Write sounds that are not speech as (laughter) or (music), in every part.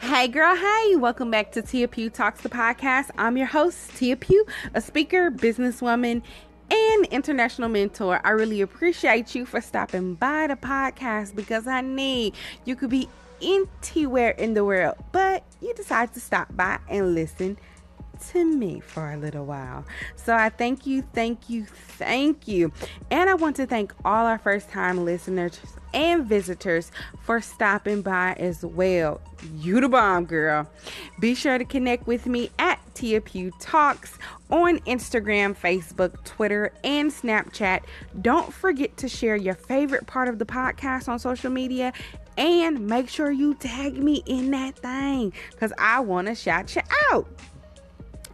Hey girl, hey, welcome back to Tia Pugh Talks the podcast. I'm your host, Tia Pugh, a speaker, businesswoman, and international mentor. I really appreciate you for stopping by the podcast because I need you could be anywhere in the world, but you decide to stop by and listen to me for a little while. So I thank you, thank you, thank you. And I want to thank all our first time listeners and visitors for stopping by as well. You the bomb, girl. Be sure to connect with me at Tia Pugh Talks on Instagram, Facebook, Twitter, and Snapchat. Don't forget to share your favorite part of the podcast on social media and make sure you tag me in that thing because I want to shout you out.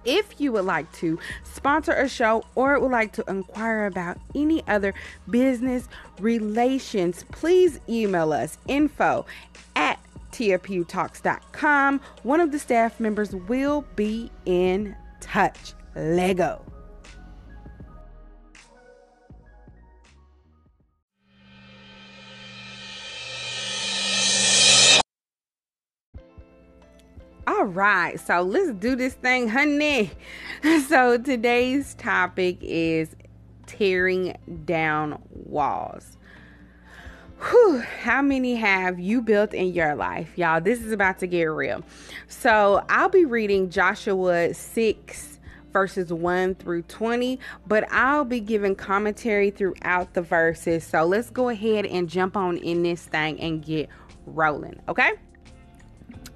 If you would like to sponsor a show or would like to inquire about any other business relations, please email us info at tiapughtalks.com. One of the staff members will be in touch. Lego. All right, so let's do this thing, honey. (laughs) So today's topic is tearing down walls. Whew, how many have you built in your life? Y'all, this is about to get real. So I'll be reading Joshua 6 verses 1 through 20, but I'll be giving commentary throughout the verses. So let's go ahead and jump on in this thing and get rolling, okay?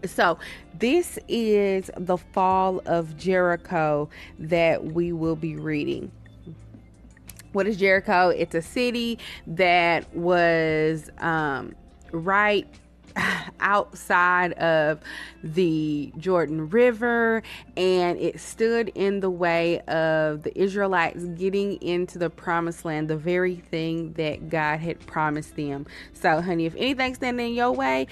So, this is the fall of Jericho that we will be reading. What is Jericho? It's a city that was um, right (sighs) outside of the Jordan River and it stood in the way of the Israelites getting into the promised land, the very thing that God had promised them. So, honey, if anything's standing in your way,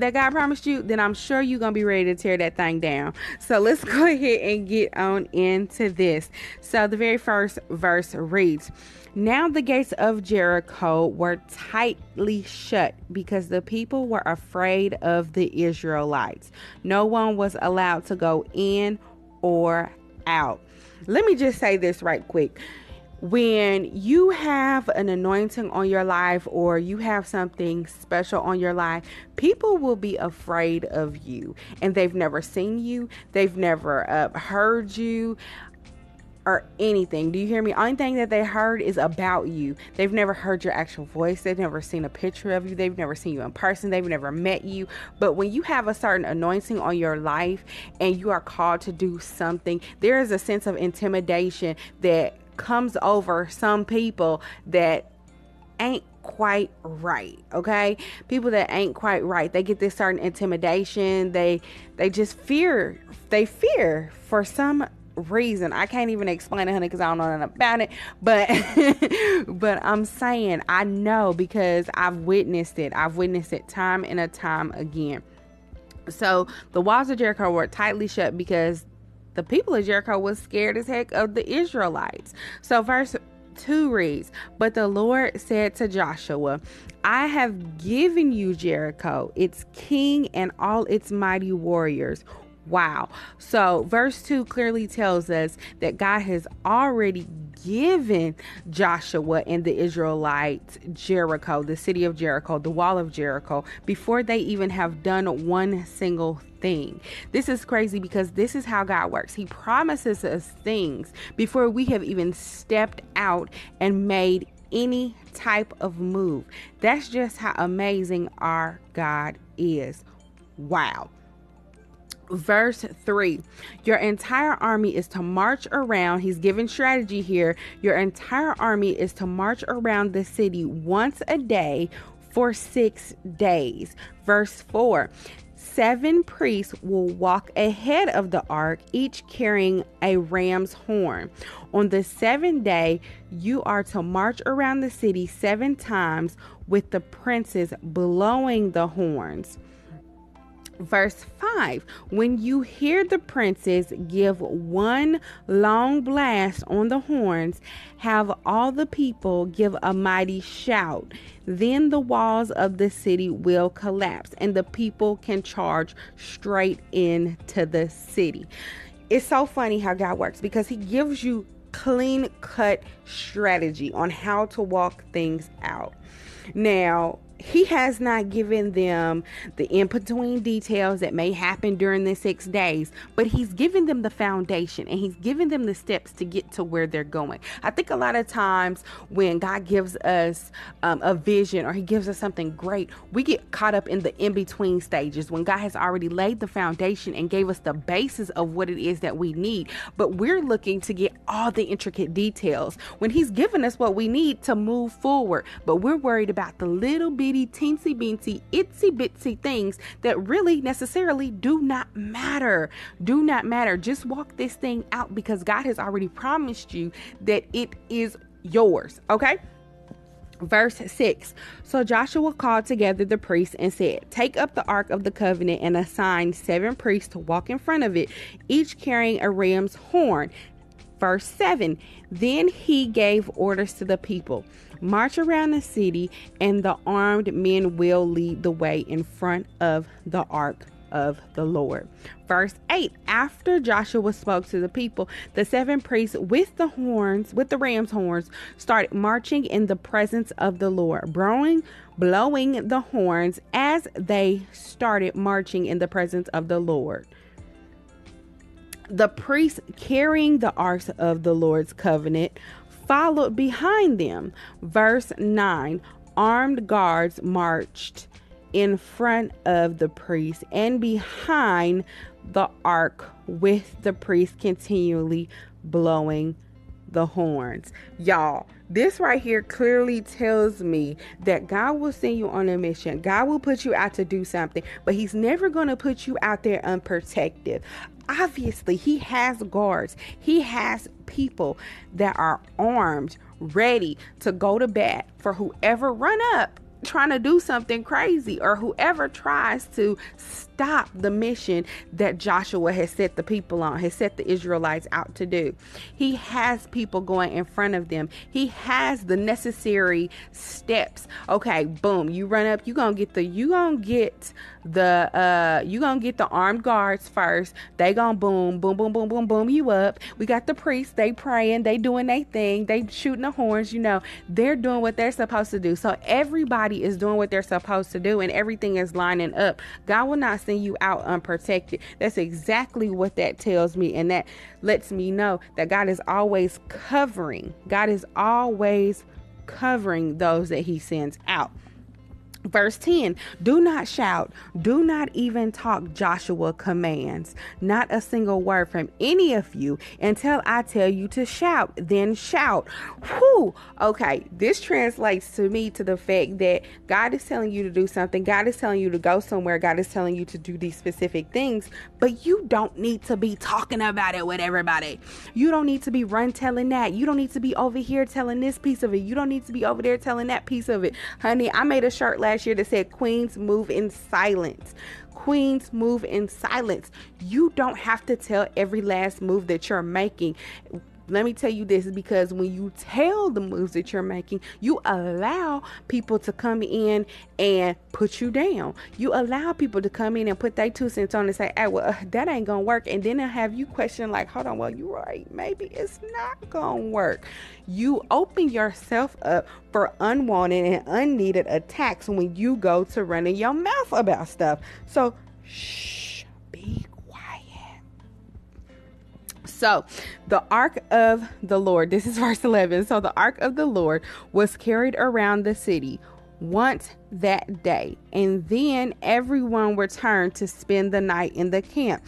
that God promised you, then I'm sure you're going to be ready to tear that thing down. So let's (laughs) go ahead and get on into this. So the very first verse reads Now the gates of Jericho were tightly shut because the people were afraid of the Israelites. No one was allowed to go in or out. Let me just say this right quick when you have an anointing on your life or you have something special on your life, people will be afraid of you and they've never seen you, they've never uh, heard you. Or anything. Do you hear me? Only thing that they heard is about you. They've never heard your actual voice. They've never seen a picture of you. They've never seen you in person. They've never met you. But when you have a certain anointing on your life and you are called to do something, there is a sense of intimidation that comes over some people that ain't quite right okay? People that ain't quite right they get this certain intimidation they they just fear they fear for some reason. I can't even explain it honey because i don't know nothing about it but (laughs) but i'm saying i know because i've witnessed it. I've witnessed it time and a time again. So the walls of jericho were tightly shut because the people of Jericho was scared as heck of the Israelites. So verse 2 reads, But the Lord said to Joshua, I have given you Jericho, its king, and all its mighty warriors. Wow. So, verse 2 clearly tells us that God has already given Joshua and the Israelites Jericho, the city of Jericho, the wall of Jericho, before they even have done one single thing. This is crazy because this is how God works. He promises us things before we have even stepped out and made any type of move. That's just how amazing our God is. Wow verse 3 your entire army is to march around he's giving strategy here your entire army is to march around the city once a day for six days verse 4 Seven priests will walk ahead of the ark, each carrying a ram's horn. On the seventh day, you are to march around the city seven times with the princes blowing the horns. Verse 5 When you hear the princes give one long blast on the horns, have all the people give a mighty shout. Then the walls of the city will collapse and the people can charge straight into the city. It's so funny how God works because He gives you clean cut strategy on how to walk things out. Now, he has not given them the in between details that may happen during the six days, but he's given them the foundation and he's given them the steps to get to where they're going. I think a lot of times when God gives us um, a vision or he gives us something great, we get caught up in the in between stages when God has already laid the foundation and gave us the basis of what it is that we need. But we're looking to get all the intricate details when he's given us what we need to move forward. But we're worried about the little bit bitty, teensy beensy, itsy bitsy things that really necessarily do not matter. Do not matter. Just walk this thing out because God has already promised you that it is yours. Okay? Verse 6 So Joshua called together the priests and said, Take up the ark of the covenant and assign seven priests to walk in front of it, each carrying a ram's horn. Verse 7 Then he gave orders to the people march around the city, and the armed men will lead the way in front of the ark of the Lord. Verse 8 After Joshua spoke to the people, the seven priests with the horns, with the ram's horns, started marching in the presence of the Lord, blowing, blowing the horns as they started marching in the presence of the Lord the priests carrying the ark of the Lord's covenant followed behind them. Verse 9 Armed guards marched in front of the priest and behind the ark, with the priest continually blowing the horns. Y'all, this right here clearly tells me that God will send you on a mission. God will put you out to do something, but He's never going to put you out there unprotected obviously he has guards he has people that are armed ready to go to bat for whoever run up trying to do something crazy or whoever tries to stop the mission that Joshua has set the people on, has set the Israelites out to do. He has people going in front of them. He has the necessary steps. Okay, boom, you run up, you gonna get the you gonna get the uh you gonna get the armed guards first. They gonna boom, boom, boom, boom, boom, boom you up. We got the priests, they praying, they doing their thing, they shooting the horns, you know, they're doing what they're supposed to do. So everybody is doing what they're supposed to do and everything is lining up. God will not send you out unprotected. That's exactly what that tells me. And that lets me know that God is always covering. God is always covering those that he sends out. Verse 10 Do not shout, do not even talk Joshua commands, not a single word from any of you until I tell you to shout, then shout. Whew. Okay, this translates to me to the fact that God is telling you to do something, God is telling you to go somewhere, God is telling you to do these specific things, but you don't need to be talking about it with everybody. You don't need to be run telling that. You don't need to be over here telling this piece of it. You don't need to be over there telling that piece of it. Honey, I made a shirt last last year that said Queens move in silence. Queens move in silence. You don't have to tell every last move that you're making. Let me tell you this because when you tell the moves that you're making, you allow people to come in and put you down. You allow people to come in and put their two cents on and say, hey, well, uh, (laughs) that ain't gonna work. And then they'll have you question, like, hold on, well, you're right. Maybe it's not gonna work. You open yourself up for unwanted and unneeded attacks when you go to running your mouth about stuff. So, shh, be so, the ark of the Lord, this is (laughs) verse 11. So, the ark of the Lord was carried around the city once that day, and then everyone returned to spend the night in the camp.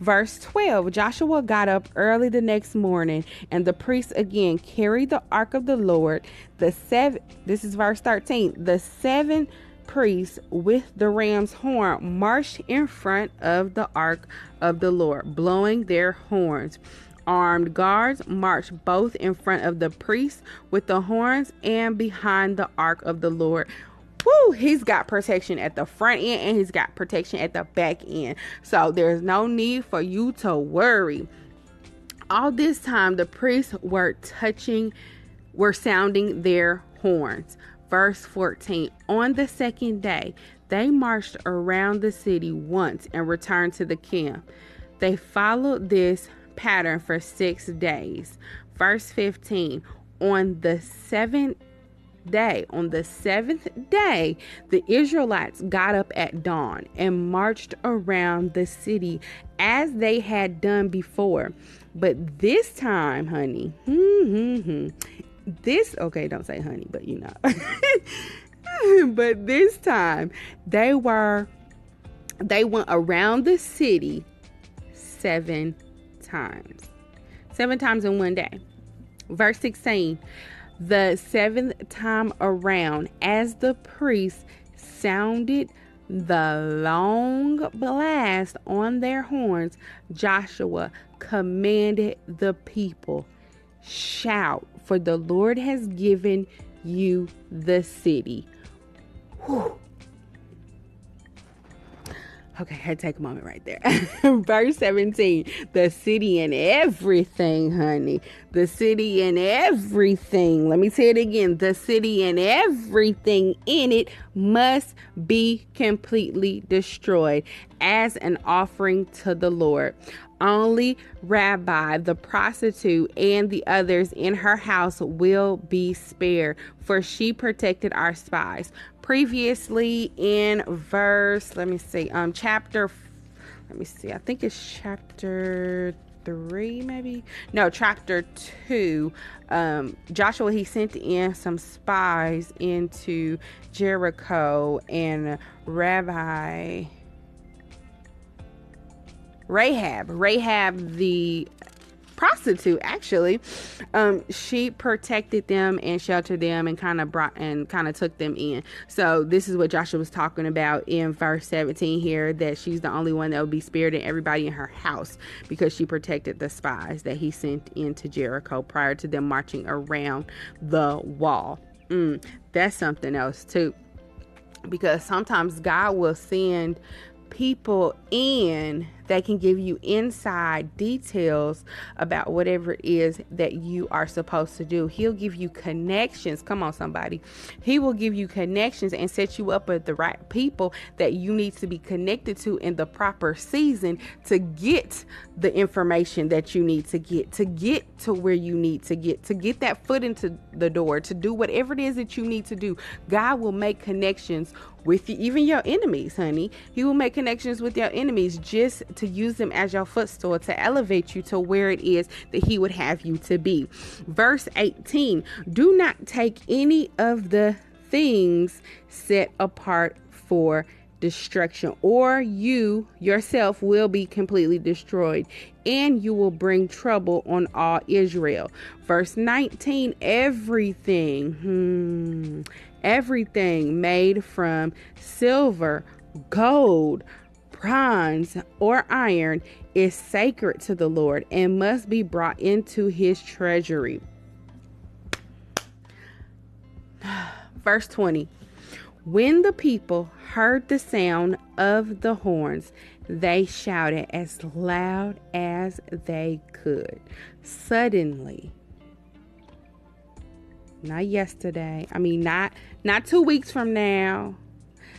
Verse 12 Joshua got up early the next morning, and the priests again carried the ark of the Lord. The seven, this is verse 13, the seven priests with the ram's horn marched in front of the ark of the Lord, blowing their horns. Armed guards marched both in front of the priests with the horns and behind the ark of the Lord whoo, he's got protection at the front end and he's got protection at the back end. So there's no need for you to worry. All this time, the priests were touching, were sounding their horns. Verse 14 On the second day, they marched around the city once and returned to the camp. They followed this pattern for six days. Verse 15 On the seventh day, on the seventh day, the Israelites got up at dawn and marched around the city as they had done before. But this time, honey, hmm, hmm, hmm, this, okay, don't say honey, but you know. (laughs) but this time, they were, they went around the city seven times. Seven times in one day. Verse 16 the seventh time around, as the priest sounded the long blast on their horns, Joshua commanded the people, Shout, for the Lord has given you the city. Whew. Okay, I take a moment right there. (laughs) Verse 17 the city and everything, honey. The city and everything. Let me say it again. The city and everything in it must be completely destroyed as an offering to the Lord. Only Rabbi, the prostitute, and the others in her house will be spared, for she protected our spies previously in verse, let me see, um, chapter, let me see, I think it's chapter three, maybe no, chapter two. Um, Joshua he sent in some spies into Jericho, and Rabbi Rahab, Rahab the prostitute actually. Um, she protected them and sheltered them and kind of brought and kind of took them in. So this is what joshua was talking about in verse 17 here that she's the only one that would be spared and everybody in her house because she protected the spies that he sent into jericho prior to them marching around the wall. Mm, that's something else too because sometimes god will send people in that can give you inside details about whatever it is that you are supposed to do. He'll give you connections. Come on, somebody. He will give you connections and set you up with the right people that you need to be connected to in the proper season to get the information that you need to get, to get to where you need to get, to get that foot into the door, to do whatever it is that you need to do. God will make connections with you, even your enemies, honey. He will make connections with your enemies just to use them as your footstool to elevate you to where it is that He would have you to be. Verse 18 Do not take any of the things set apart for destruction, or you yourself will be completely destroyed, and you will bring trouble on all Israel. Verse 19 Everything, hmm, everything made from silver, gold, bronze, or iron is sacred to the Lord and must be brought into his treasury. (sighs) Verse 20 When the people heard the sound of the horns, they shouted as loud as they could. Suddenly, not yesterday, I mean not not 2 weeks from now,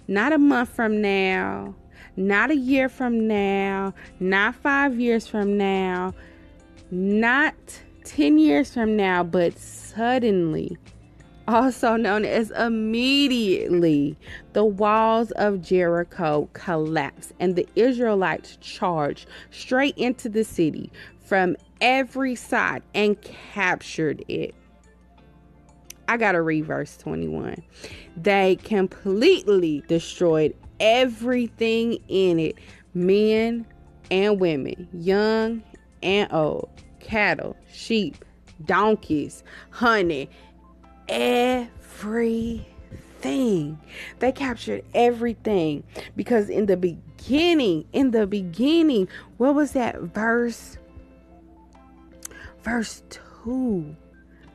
not a month from now, not a year from now, not five years from now, not 10 years from now, but suddenly, also known as immediately, the walls of Jericho collapsed and the Israelites charged straight into the city from every side and captured it. I got to read verse 21. They completely destroyed everything in it men and women, young and old, cattle, sheep, donkeys, honey, everything. They captured everything because in the beginning, in the beginning, what was that verse? Verse 2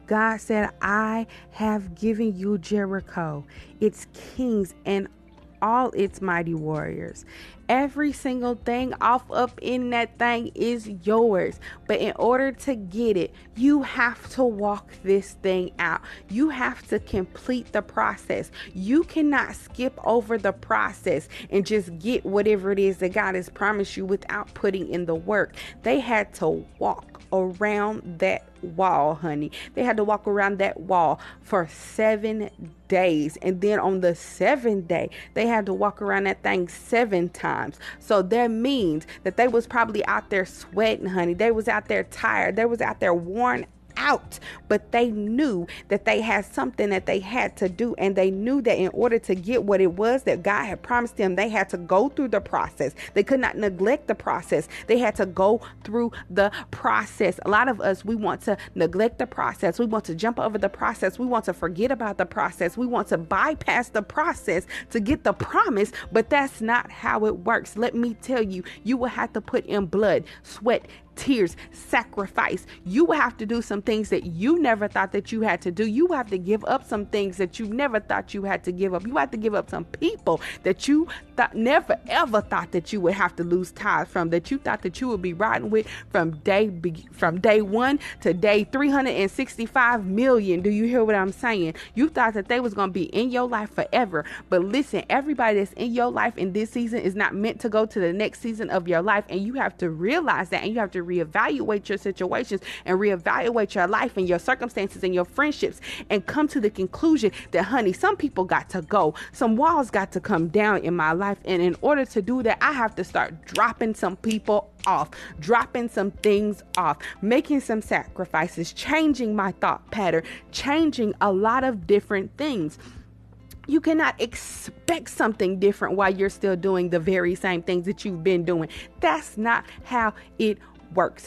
God said, I have given you Jericho, its kings, and all its mighty warriors. Every single thing off up in that thing is yours. But in order to get it, you have to walk this thing out. You have to complete the process. You cannot skip over the process and just get whatever it is that God has promised you without putting in the work. They had to walk around that wall, honey. They had to walk around that wall for seven days. And then on the seventh day, they had to walk around that thing seven times. So that means that they was probably out there sweating, honey. They was out there tired. They was out there worn out, but they knew that they had something that they had to do, and they knew that in order to get what it was that God had promised them, they had to go through the process. They could not neglect the process, they had to go through the process. A lot of us, we want to neglect the process, we want to jump over the process, we want to forget about the process, we want to bypass the process to get the promise, but that's not how it works. Let me tell you, you will have to put in blood, sweat, tears, sacrifice. You will have to do some things that you never thought that you had to do. You have to give up some things that you never thought you had to give up. You have to give up some people that you thought never ever thought that you would have to lose ties from, that you thought that you would be riding with from day from day 1 to day 365 million. Do you hear what I'm saying? You thought that they was going to be in your life forever. But listen, everybody that's in your life in this season is not meant to go to the next season of your life and you have to realize that and you have to reevaluate your situations and reevaluate your life and your circumstances and your friendships and come to the conclusion that, honey, some people got to go. Some walls got to come down in my life. And in order to do that, I have to start dropping some people off, dropping some things off, making some sacrifices, changing my thought pattern, changing a lot of different things you cannot expect something different while you're still doing the very same things that you've been doing. That's not how it works,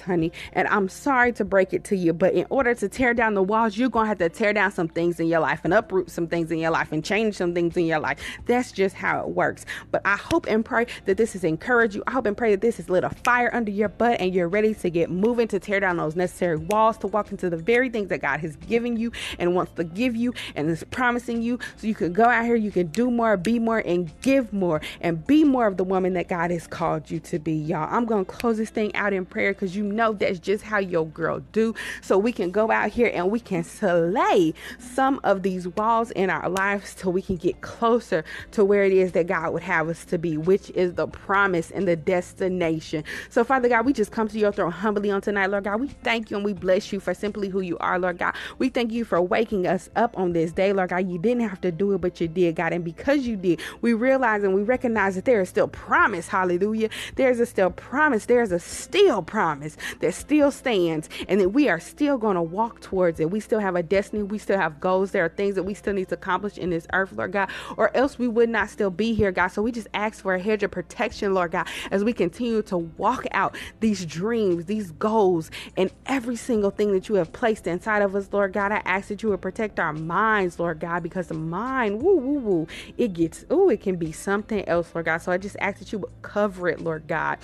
honey. And I'm sorry to break it to you, but in order to tear down the walls, you're going to have to tear down some things in your life and uproot some things in your life and change some things in your life. That's just how it works. But I hope and pray that this has encouraged you. I hope and pray that this has lit a fire under your butt and you're ready to get moving to tear down those necessary walls, to walk into the very things that God has given you and wants to give you and is promising you so you can go out here, you can do more, be more, and give more and be more of the woman that God has called you to be, y'all. I'm going to close this thing out in prayer because you know that's just how your girl do. So we can go out here and we can slay some of these walls in our lives till we can get closer to where it is that God would have us to be, which is the promise and the destination. So, Father God, we just come to your throne humbly on tonight, Lord God. We thank you and we bless you for simply who you are, Lord God. We thank you for waking us up on this day, Lord God. You didn't have to do it, but you did, God. And because you did, we realize and we recognize that there is still promise. Hallelujah. There's a still promise. There's a still promise promise that still stands and that we are still going to walk towards it. We still have a destiny. We still have goals. There are things that we still need to accomplish in this earth, Lord God, or else we would not still be here, God. So we just ask for a hedge of protection, Lord God, as we continue to walk out these dreams, these goals, and every single thing that you have placed inside of us, Lord God. I ask that you would protect our minds, Lord God, because the mind, woo, woo, woo, it gets, oh, it can be something else, Lord God. So I just ask that you would cover it, Lord God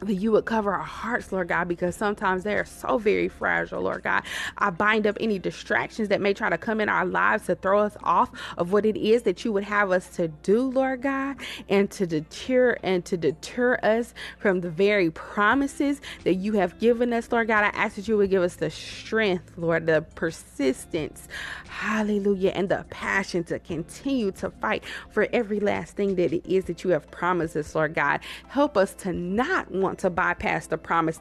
that you would cover our hearts, Lord God, because sometimes they are so very fragile, Lord God. I bind up any distractions that may try to come in our lives to throw us off of what it is that you would have us to do, Lord God, and to deter and to deter us from the very promises that you have given us, Lord God. I ask that you would give us the strength, Lord, the persistence, hallelujah, and the passion to continue to fight for every last thing that it is that you have promised us, Lord God. Help us to not want want to bypass the promise,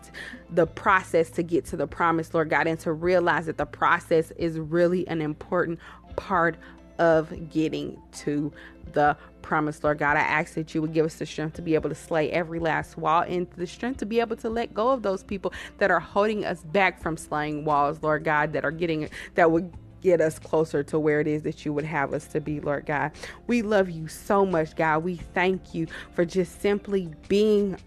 the process to get to the promise, Lord God, and to realize that the process is really an important part of getting to the promise, Lord God. I ask that you would give us the strength to be able to slay every last wall and the strength to be able to let go of those people that are holding us back from slaying walls, Lord God, that are getting that would get us closer to where it is that you would have us to be, Lord God. We love you so much, God. We thank you for just simply being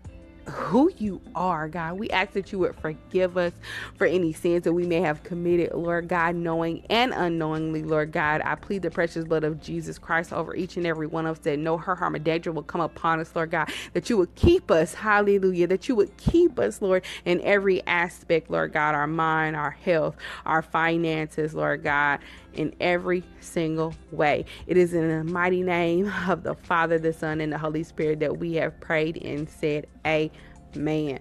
who you are, God. We ask that you would forgive us for any sins that we may have committed, Lord God, knowing and unknowingly, Lord God. I plead the precious blood of Jesus Christ over each and every one of us that no harm, or danger will come upon us, Lord God. That you would keep us, hallelujah. That you would keep us, Lord, in every aspect, Lord God, our mind, our health, our finances, Lord God in every single way. It is in the mighty name of the Father, the Son, and the Holy Spirit that we have prayed and said, Amen.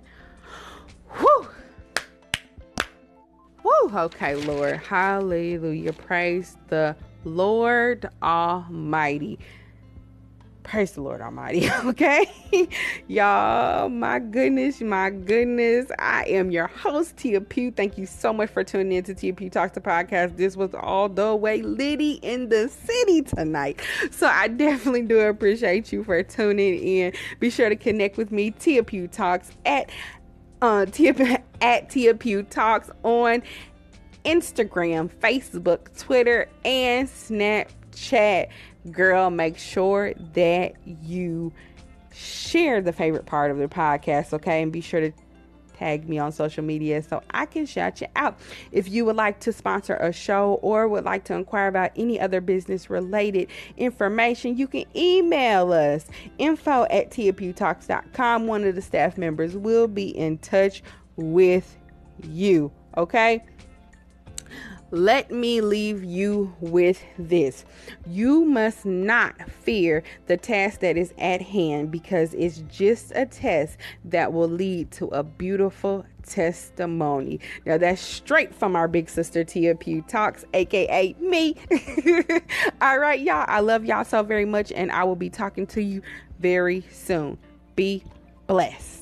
Whew. Whew. Okay, Lord. Hallelujah. Praise the Lord Almighty. Praise the Lord Almighty. (laughs) Okay. Y'all, my goodness, my goodness. I am your host, Tia Pugh. Thank you so much for tuning in to Tia Pugh Talks the podcast. This was all the way Liddy in the city tonight. So I definitely do appreciate you for tuning in. Be sure to connect with me, Tia Pugh Talks at uh Tia (laughs) at Tia Pugh Talks on Instagram, Facebook, Twitter, and Snapchat girl, make sure that you share the favorite part of the podcast, okay? And be sure to tag me on social media so I can shout you out. If you would like to sponsor a show or would like to inquire about any other business related information, you can email us info at tiapughtalks.com. One of the staff members will be in touch with you, okay? Let me leave you with this. You must not fear the task that is at hand because it's just a test that will lead to a beautiful testimony. Now that's straight from our big sister Tia Pugh Talks, aka me. (laughs) All right, y'all. I love y'all so very much, and I will be talking to you very soon. Be blessed.